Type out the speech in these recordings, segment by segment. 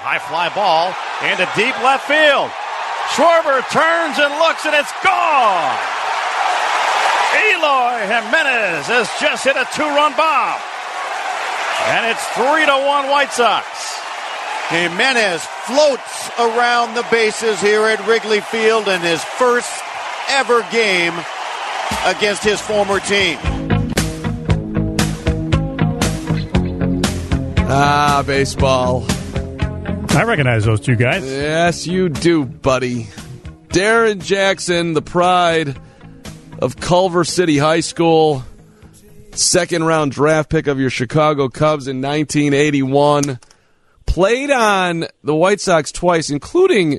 High fly ball into deep left field. Schwarber turns and looks, and it's gone. Eloy Jimenez has just hit a two-run bomb, and it's three to one White Sox. Jimenez floats around the bases here at Wrigley Field in his first ever game against his former team. Ah, baseball. I recognize those two guys. Yes, you do, buddy. Darrin Jackson, the pride of Culver City High School, second round draft pick of your Chicago Cubs in 1981, played on the White Sox twice, including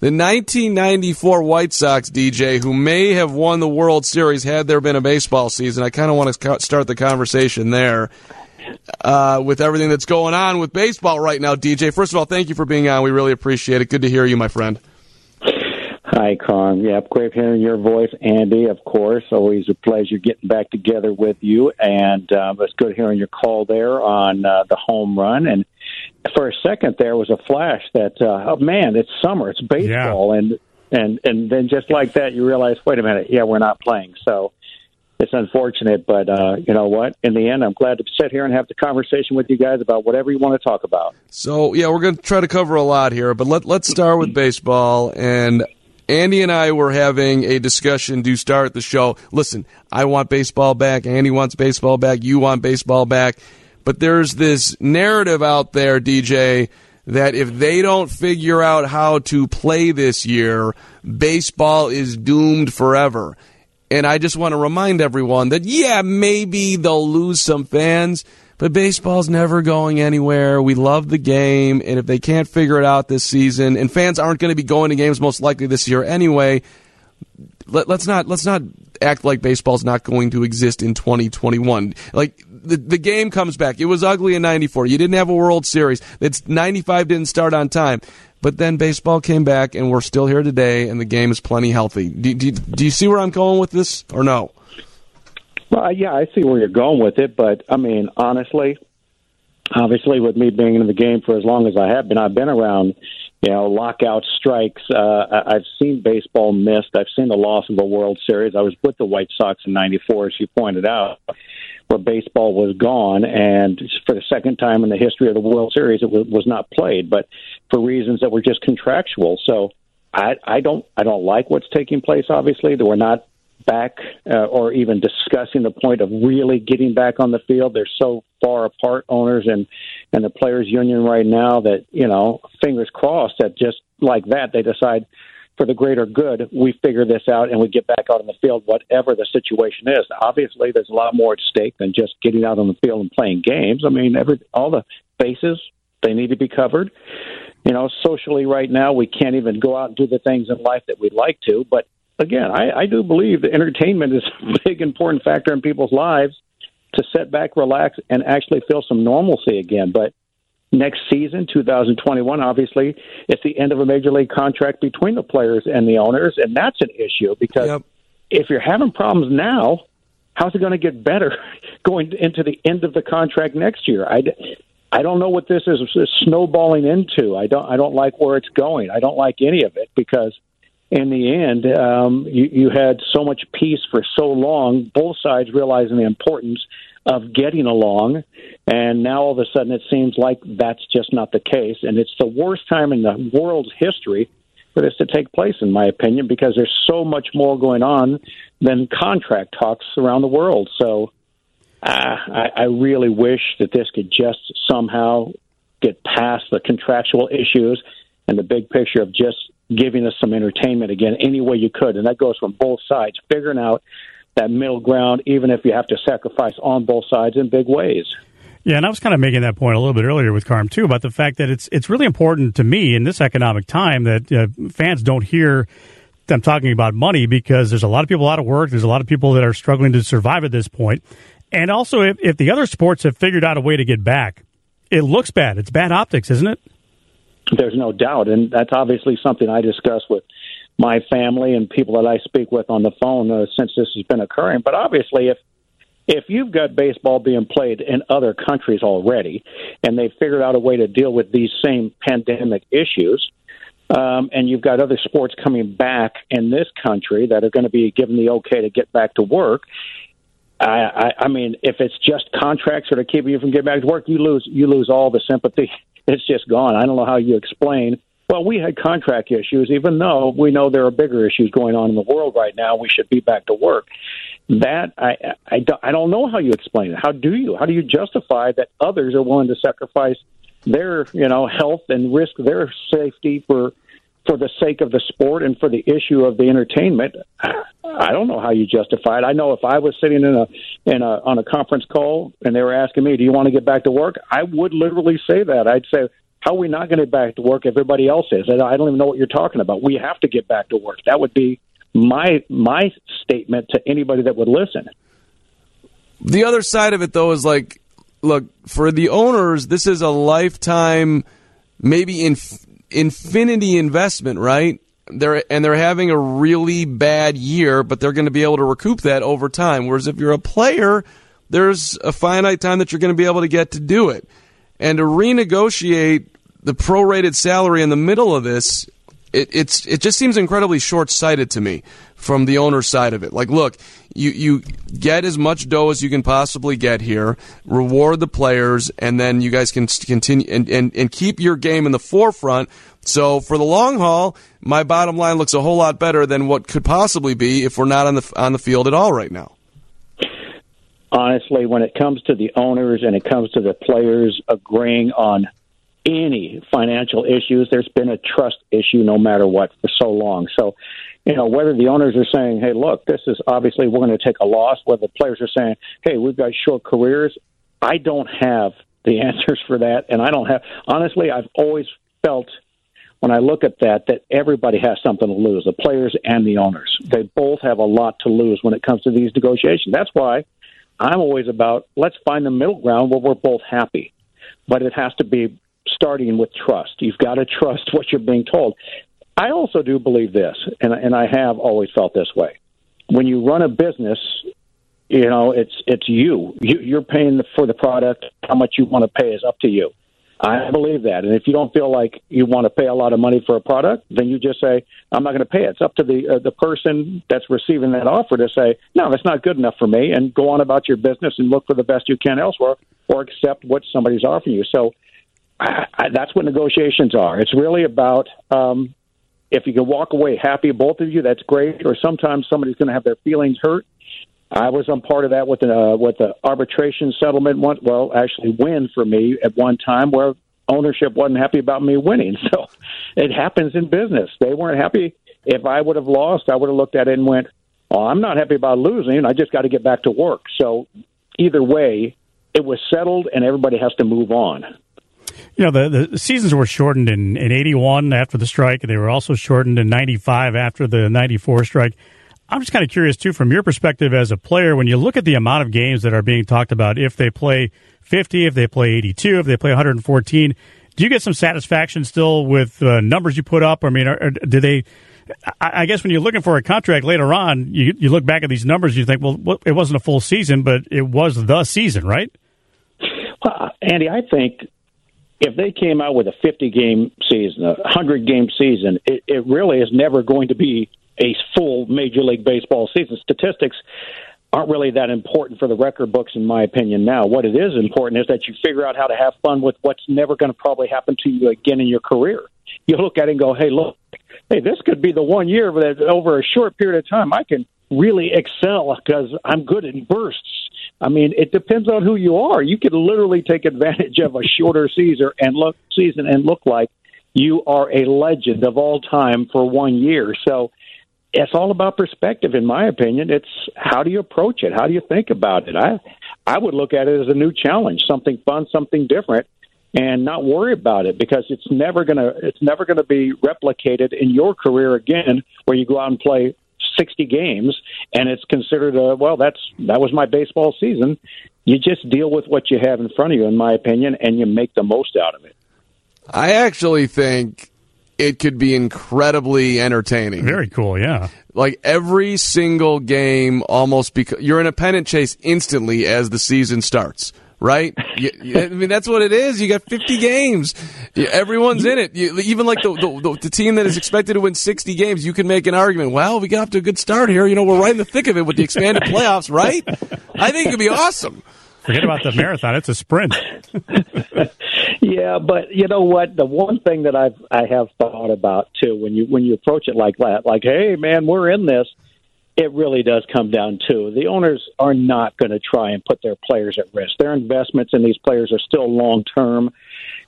the 1994 White Sox DJ, who may have won the World Series had there been a baseball season. I kind of want to start the conversation there uh, with everything that's going on with baseball right now, DJ. First of all, thank you for being on. We really appreciate it. Good to hear you, my friend. Hi, Carm. Yep, great hearing your voice, Andy. Of course, always a pleasure getting back together with you, and uh, it's good hearing your call there on uh, the home run. And for a second, there was a flash that, uh, oh man, it's summer, it's baseball, Yeah. and and and then just like that, you realize, wait a minute, yeah, we're not playing. So it's unfortunate, but uh, you know what? In the end, I'm glad to sit here and have the conversation with you guys about whatever you want to talk about. So yeah, we're going to try to cover a lot here, but let let's start with baseball. And Andy and I were having a discussion to start the show. Listen, I want baseball back. Andy wants baseball back. You want baseball back. But there's this narrative out there, DJ, that if they don't figure out how to play this year, baseball is doomed forever. And I just want to remind everyone that, yeah, maybe they'll lose some fans, but baseball's never going anywhere. We love the game. And if they can't figure it out this season, and fans aren't going to be going to games most likely this year anyway, let, let's not let's not act like baseball's not going to exist in 2021. Like the the game comes back. It was ugly in '94. You didn't have a World Series. It's '95 didn't start on time. But then baseball came back, and we're still here today, and the game is plenty healthy. Do, do, do you see where I'm going with this, or no? Well, yeah, I see where you're going with it, but I mean, honestly, obviously, with me being in the game for as long as I have been, I've been around, you know, lockout strikes. Uh, I've seen baseball missed. I've seen the loss of a World Series. I was with the White Sox in '94, as you pointed out, where baseball was gone, and for the second time in the history of the World Series, it was, was not played, but for reasons that were just contractual. So. I, I don't I don't like what's taking place. Obviously, that we're not back uh, or even discussing the point of really getting back on the field. They're so far apart, owners and and the players' union right now that you know, fingers crossed that just like that they decide for the greater good we figure this out and we get back out on the field, whatever the situation is. Obviously, there's a lot more at stake than just getting out on the field and playing games. I mean, every all the bases they need to be covered. You know, socially right now we can't even go out and do the things in life that we'd like to, but again, I, I do believe that entertainment is a big, important factor in people's lives to sit back, relax, and actually feel some normalcy again. But next season, 2021, obviously, it's the end of a major league contract between the players and the owners, and that's an issue because Yep. if you're having problems now, how's it going to get better going into the end of the contract next year? I, I don't know what this is snowballing into. I don't I don't like where it's going. I don't like any of it because in the end, um, you, you had so much peace for so long, both sides realizing the importance of getting along, and now all of a sudden it seems like that's just not the case, and it's the worst time in the world's history for this to take place, in my opinion, because there's so much more going on than contract talks around the world. So uh, I, I really wish that this could just somehow get past the contractual issues and the big picture of just giving us some entertainment again any way you could. And that goes from both sides, figuring out that middle ground, even if you have to sacrifice on both sides in big ways. Yeah, and I was kind of making that point a little bit earlier with Carm too about the fact that it's it's really important to me in this economic time that uh, fans don't hear them talking about money because there's a lot of people out of work. There's a lot of people that are struggling to survive at this point, and also if, if the other sports have figured out a way to get back, it looks bad. It's bad optics, isn't it? There's no doubt, and that's obviously something I discuss with my family and people that I speak with on the phone uh, since this has been occurring. But obviously, if if you've got baseball being played in other countries already, and they've figured out a way to deal with these same pandemic issues, um, and you've got other sports coming back in this country that are going to be given the okay to get back to work. I, I, I mean, if it's just contracts that are keeping you from getting back to work, you lose you lose all the sympathy. It's just gone. I don't know how you explain. Well, we had contract issues, even though we know there are bigger issues going on in the world right now. We should be back to work. That I, I, don't, I don't know how you explain it. How do you? How do you justify that others are willing to sacrifice their you know health and risk their safety for for the sake of the sport and for the issue of the entertainment, I don't know how you justify it. I know if I was sitting in a in a on a conference call and they were asking me, "Do you want to get back to work?" I would literally say that. I'd say, "How are we not going to get back to work? Everybody else is." I don't even know what you're talking about. We have to get back to work. That would be my my statement to anybody that would listen. The other side of it, though, is like, look for the owners. This is a lifetime, maybe in infinity investment, right? They're and they're having a really bad year, but they're going to be able to recoup that over time. Whereas if you're a player, there's a finite time that you're going to be able to get to do it. And to renegotiate the prorated salary in the middle of this, it, it's it just seems incredibly short sighted to me from the owner side of it. Like, look, you you get as much dough as you can possibly get here, reward the players, and then you guys can continue and, and, and keep your game in the forefront. So for the long haul, my bottom line looks a whole lot better than what could possibly be if we're not on the on the field at all right now. Honestly, when it comes to the owners and it comes to the players agreeing on any financial issues, there's been a trust issue no matter what for so long. So you know, whether the owners are saying, hey, look, this is obviously we're going to take a loss, whether the players are saying, hey, we've got short careers, I don't have the answers for that. And I don't have, honestly, I've always felt when I look at that, that everybody has something to lose, the players and the owners. They both have a lot to lose when it comes to these negotiations. That's why I'm always about let's find the middle ground where we're both happy. But it has to be starting with trust. You've got to trust what you're being told. I also do believe this, and and I have always felt this way. When you run a business, you know it's it's you. you you're paying for the product. How much you want to pay is up to you. I believe that, and if you don't feel like you want to pay a lot of money for a product, then you just say, "I'm not going to pay it." It's up to the uh, the person that's receiving that offer to say, "No, that's not good enough for me," and go on about your business and look for the best you can elsewhere, or accept what somebody's offering you. So I, that's what negotiations are. It's really about um, if you can walk away happy, both of you, that's great. Or sometimes somebody's going to have their feelings hurt. I was on part of that with the uh, with the arbitration settlement. One, well, actually, win for me at one time where ownership wasn't happy about me winning. So it happens in business. They weren't happy. If I would have lost, I would have looked at it and went, "Oh, I'm not happy about losing. I just got to get back to work." So either way, it was settled, and everybody has to move on. You know, the, the seasons were shortened in, in 81 after the strike. They were also shortened in 95 after the 94 strike. I'm just kind of curious, too, from your perspective as a player, when you look at the amount of games that are being talked about, if they play 50, if they play 82, if they play 114, do you get some satisfaction still with uh, numbers you put up? I mean, or, or do they. I guess when you're looking for a contract later on, you, you look back at these numbers, you think, well, it wasn't a full season, but it was the season, right? Well, Andy, I think if they came out with a 50 game season, a 100 game season, it, it really is never going to be a full Major League Baseball season. Statistics aren't really that important for the record books, in my opinion, now. What it is important is that you figure out how to have fun with what's never going to probably happen to you again in your career. You look at it and go, hey, look, hey, this could be the one year that over a short period of time I can really excel because I'm good in bursts I mean, it depends on who you are. You could literally take advantage of a shorter season and look season and look like you are a legend of all time for one year. So it's all about perspective, in my opinion. It's how do you approach it? How do you think about it? I I would look at it as a new challenge, something fun, something different, and not worry about it because it's never gonna it's never gonna be replicated in your career again, where you go out and play 60 games, and it's considered a well. That's that was my baseball season. You just deal with what you have in front of you, in my opinion, and you make the most out of it. I actually think it could be incredibly entertaining. Very cool, yeah. like every single game almost because you're in a pennant chase instantly as the season starts right? You, you, I mean, that's what it is. You got 50 games. Everyone's in it. You, even like the, the, the, team that is expected to win 60 games, you can make an argument. Well, we got off to a good start here. You know, we're right in the thick of it with the expanded playoffs, right? I think it'd be awesome. Forget about the marathon; it's a sprint. yeah, but you know what? The one thing that I've I have thought about too when you when you approach it like that, like, hey, man, we're in this it really does come down to the owners are not going to try and put their players at risk. Their investments in these players are still long term.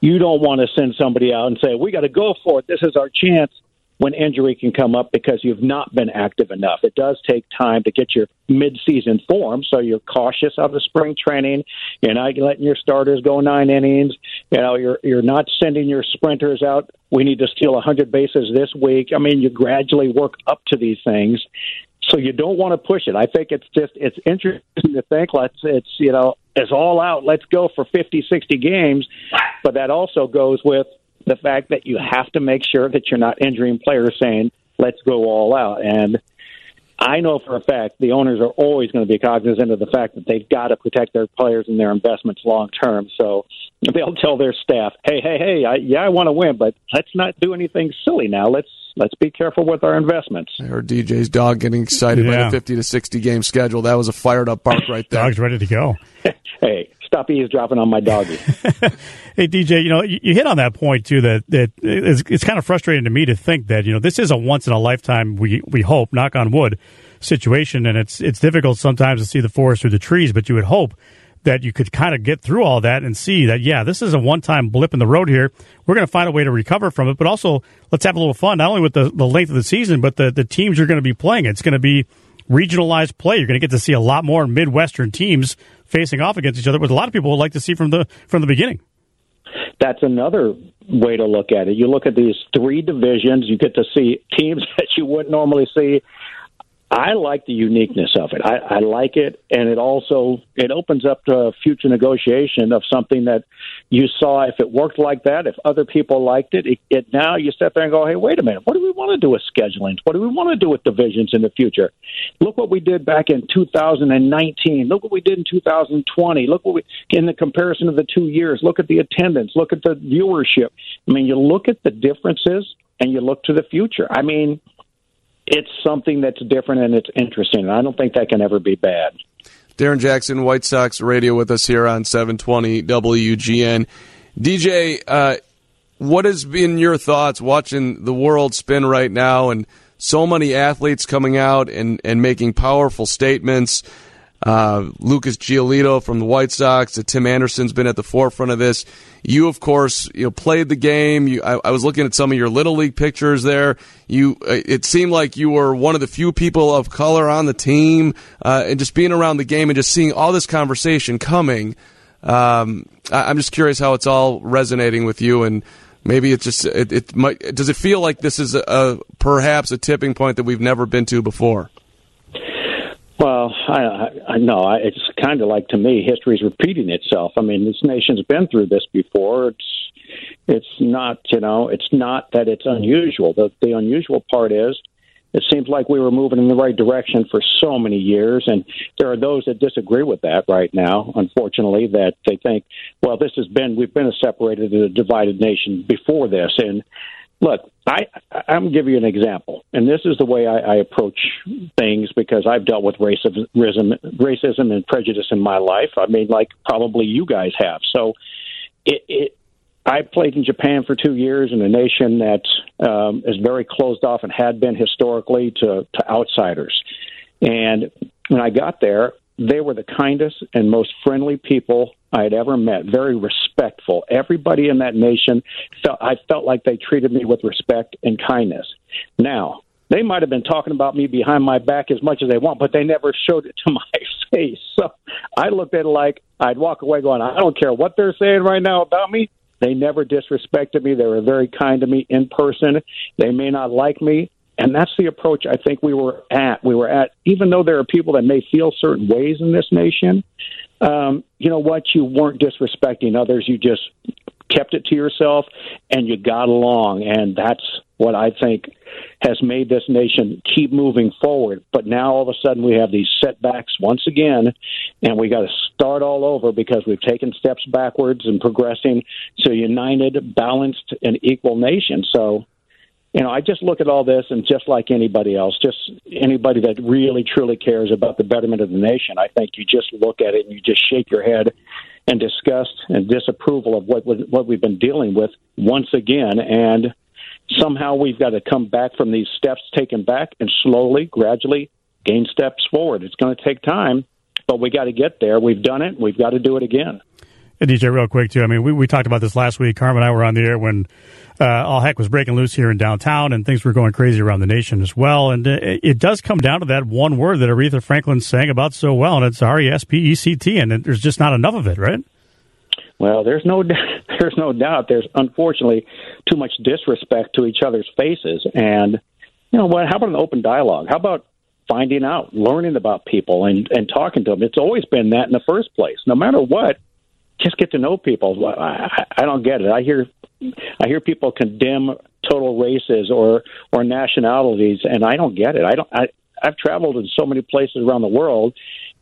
You don't want to send somebody out and say, "We got to go for it. This is our chance." When injury can come up because you've not been active enough. It does take time to get your mid-season form, so you're cautious of the spring training. You're not letting your starters go nine innings. You know, you're you're not sending your sprinters out. We need to steal 100 bases this week. I mean, you gradually work up to these things, so you don't want to push it. I think it's just it's interesting to think let's it's you know it's all out. Let's go for 50, 60 games, but that also goes with the fact that you have to make sure that you're not injuring players saying let's go all out and. I know for a fact the owners are always going to be cognizant of the fact that they've got to protect their players and their investments long term. So they'll tell their staff, "Hey, hey, hey, I, yeah, I want to win, but let's not do anything silly now. Let's let's be careful with our investments. I heard DJ's dog getting excited yeah. by the 50 to 60 game schedule. That was a fired up bark right there. Dog's ready to go. hey, stop eavesdropping on my doggy. hey, DJ, you know, you, hit on that point too. That that it's, it's kind of frustrating to me to think that you know this is a once in a lifetime. We we hope, knock on wood, situation, and it's it's difficult sometimes to see the forest through the trees. But you would hope that you could kind of get through all that and see that, yeah, this is a one time blip in the road here. We're going to find a way to recover from it, but also let's have a little fun, not only with the, the length of the season, but the, the teams you're going to be playing. It's going to be regionalized play. You're going to get to see a lot more Midwestern teams facing off against each other, which a lot of people would like to see from the from the beginning. That's another way to look at it. You look at these three divisions, you get to see teams that you wouldn't normally see I like the uniqueness of it. I, I like it, and it also it opens up to future negotiation of something that you saw. If it worked like that, if other people liked it, it, it now you sit there and go, "Hey, wait a minute, what do we want to do with scheduling? What do we want to do with divisions in the future? Look what we did back in 2019. Look what we did in 2020. Look what we in the comparison of the two years. Look at the attendance. Look at the viewership. I mean, you look at the differences and you look to the future. I mean." it's something that's different and it's interesting. And I don't think that can ever be bad. Darrin Jackson, White Sox radio with us here on 720 WGN. DJ, uh, what has been your thoughts watching the world spin right now and so many athletes coming out and, and making powerful statements? Uh, Lucas Giolito from the White Sox, uh, Tim Anderson's been at the forefront of this. You, of course, you know, played the game. You, I, I, was looking at some of your little league pictures there. You, uh, it seemed like you were one of the few people of color on the team, uh, and just being around the game and just seeing all this conversation coming. Um, I, am just curious how it's all resonating with you, and maybe it's just it, it might. Does it feel like this is a, a perhaps a tipping point that we've never been to before? Well, I, I know it's kind of like to me, history's repeating itself. I mean, this nation's been through this before. It's it's not you know it's not that it's unusual. The the unusual part is it seems like we were moving in the right direction for so many years, and there are those that disagree with that right now. Unfortunately, that they think, well, this has been we've been a separated and a divided nation before this, and look, I I'm give you an example, and this is the way I, I approach things because I've dealt with racism, racism and prejudice in my life. I mean, like probably you guys have. So, it, it I played in Japan for two years in a nation that um, is very closed off and had been historically to to outsiders. And when I got there, they were the kindest and most friendly people I had ever met. Very respectful. Everybody in that nation felt I felt like they treated me with respect and kindness. Now, they might have been talking about me behind my back as much as they want, but they never showed it to my face. So I looked at it like I'd walk away going, I don't care what they're saying right now about me. They never disrespected me. They were very kind to me in person. They may not like me, and that's the approach I think we were at. We were at, even though there are people that may feel certain ways in this nation, um, you know what? You weren't disrespecting others. You just kept it to yourself and you got along. And that's what I think has made this nation keep moving forward. But now all of a sudden we have these setbacks once again, and we got to start all over because we've taken steps backwards and progressing to a united, balanced, and equal nation. So, you know, I just look at all this and just like anybody else, just anybody that really truly cares about the betterment of the nation, I think you just look at it and you just shake your head and disgust and disapproval of what what we've been dealing with once again and somehow we've got to come back from these steps taken back and slowly, gradually gain steps forward. It's going to take time, but we got to get there. We've done it. We've got to do it again. DJ, real quick too. I mean, we, we talked about this last week. Carman and I were on the air when uh, all heck was breaking loose here in downtown, and things were going crazy around the nation as well. And uh, it does come down to that one word that Aretha Franklin sang about so well, and it's R E S P E C T, and there's just not enough of it, right? Well, there's no there's no doubt. There's unfortunately too much disrespect to each other's faces, and you know what? How about an open dialogue? How about finding out, learning about people, and and talking to them? It's always been that in the first place. No matter what, just get to know people. I, I don't get it. I hear I hear people condemn total races or or nationalities, and I don't get it. I don't. I, I've traveled in so many places around the world,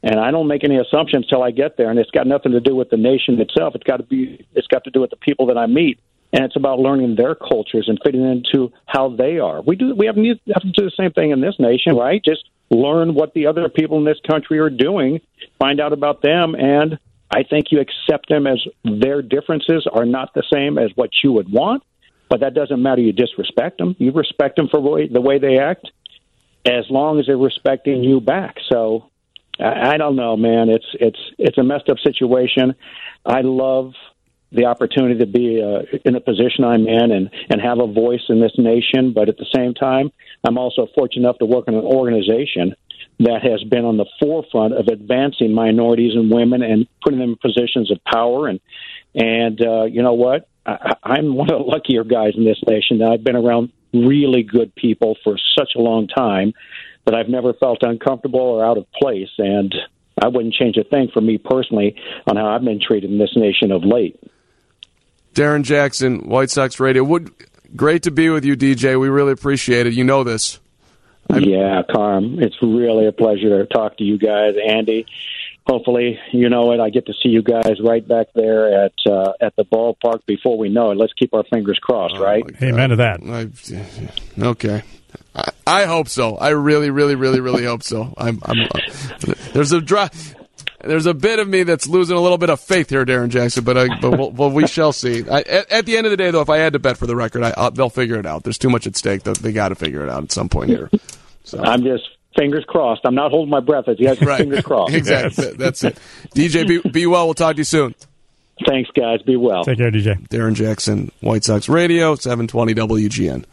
and I don't make any assumptions till I get there. And it's got nothing to do with the nation itself. It's got to be. It's got to do with the people that I meet, and it's about learning their cultures and fitting into how they are. We do. We have, have to do the same thing in this nation, right? Just learn what the other people in this country are doing, find out about them, and I think you accept them as their differences are not the same as what you would want. But that doesn't matter. You disrespect them. You respect them for the way they act, as long as they're respecting you back. So I, don't know, man. It's it's it's a messed up situation. I love the opportunity to be uh, in the position I'm in and and have a voice in this nation. But at the same time, I'm also fortunate enough to work in an organization that has been on the forefront of advancing minorities and women and putting them in positions of power. And and uh, you know what? I, I'm one of the luckier guys in this nation. I've been around really good people for such a long time that I've never felt uncomfortable or out of place. And I wouldn't change a thing for me personally on how I've been treated in this nation of late. Darrin Jackson, White Sox Radio. Would great to be with you, DJ. We really appreciate it. You know this. I'm... Yeah, Carm. It's really a pleasure to talk to you guys, Andy. Hopefully, you know it. I get to see you guys right back there at uh, at the ballpark before we know it. Let's keep our fingers crossed, oh, right? Amen to that. I, okay. I, I, hope so. I really, really, really, really hope so. I'm. I'm there's a dry. There's a bit of me that's losing a little bit of faith here, Darrin Jackson, but I, but we'll, well, we shall see. I, at, at, the end of the day, though, if I had to bet for the record, I, they'll figure it out. There's too much at stake. They got to figure it out at some point here. So. I'm just fingers crossed. I'm not holding my breath as you guys right. fingers crossed. exactly. That's it. DJ, be, be well. We'll talk to you soon. Thanks, guys. Be well. Take care, DJ. Darrin Jackson, White Sox Radio, 720 WGN.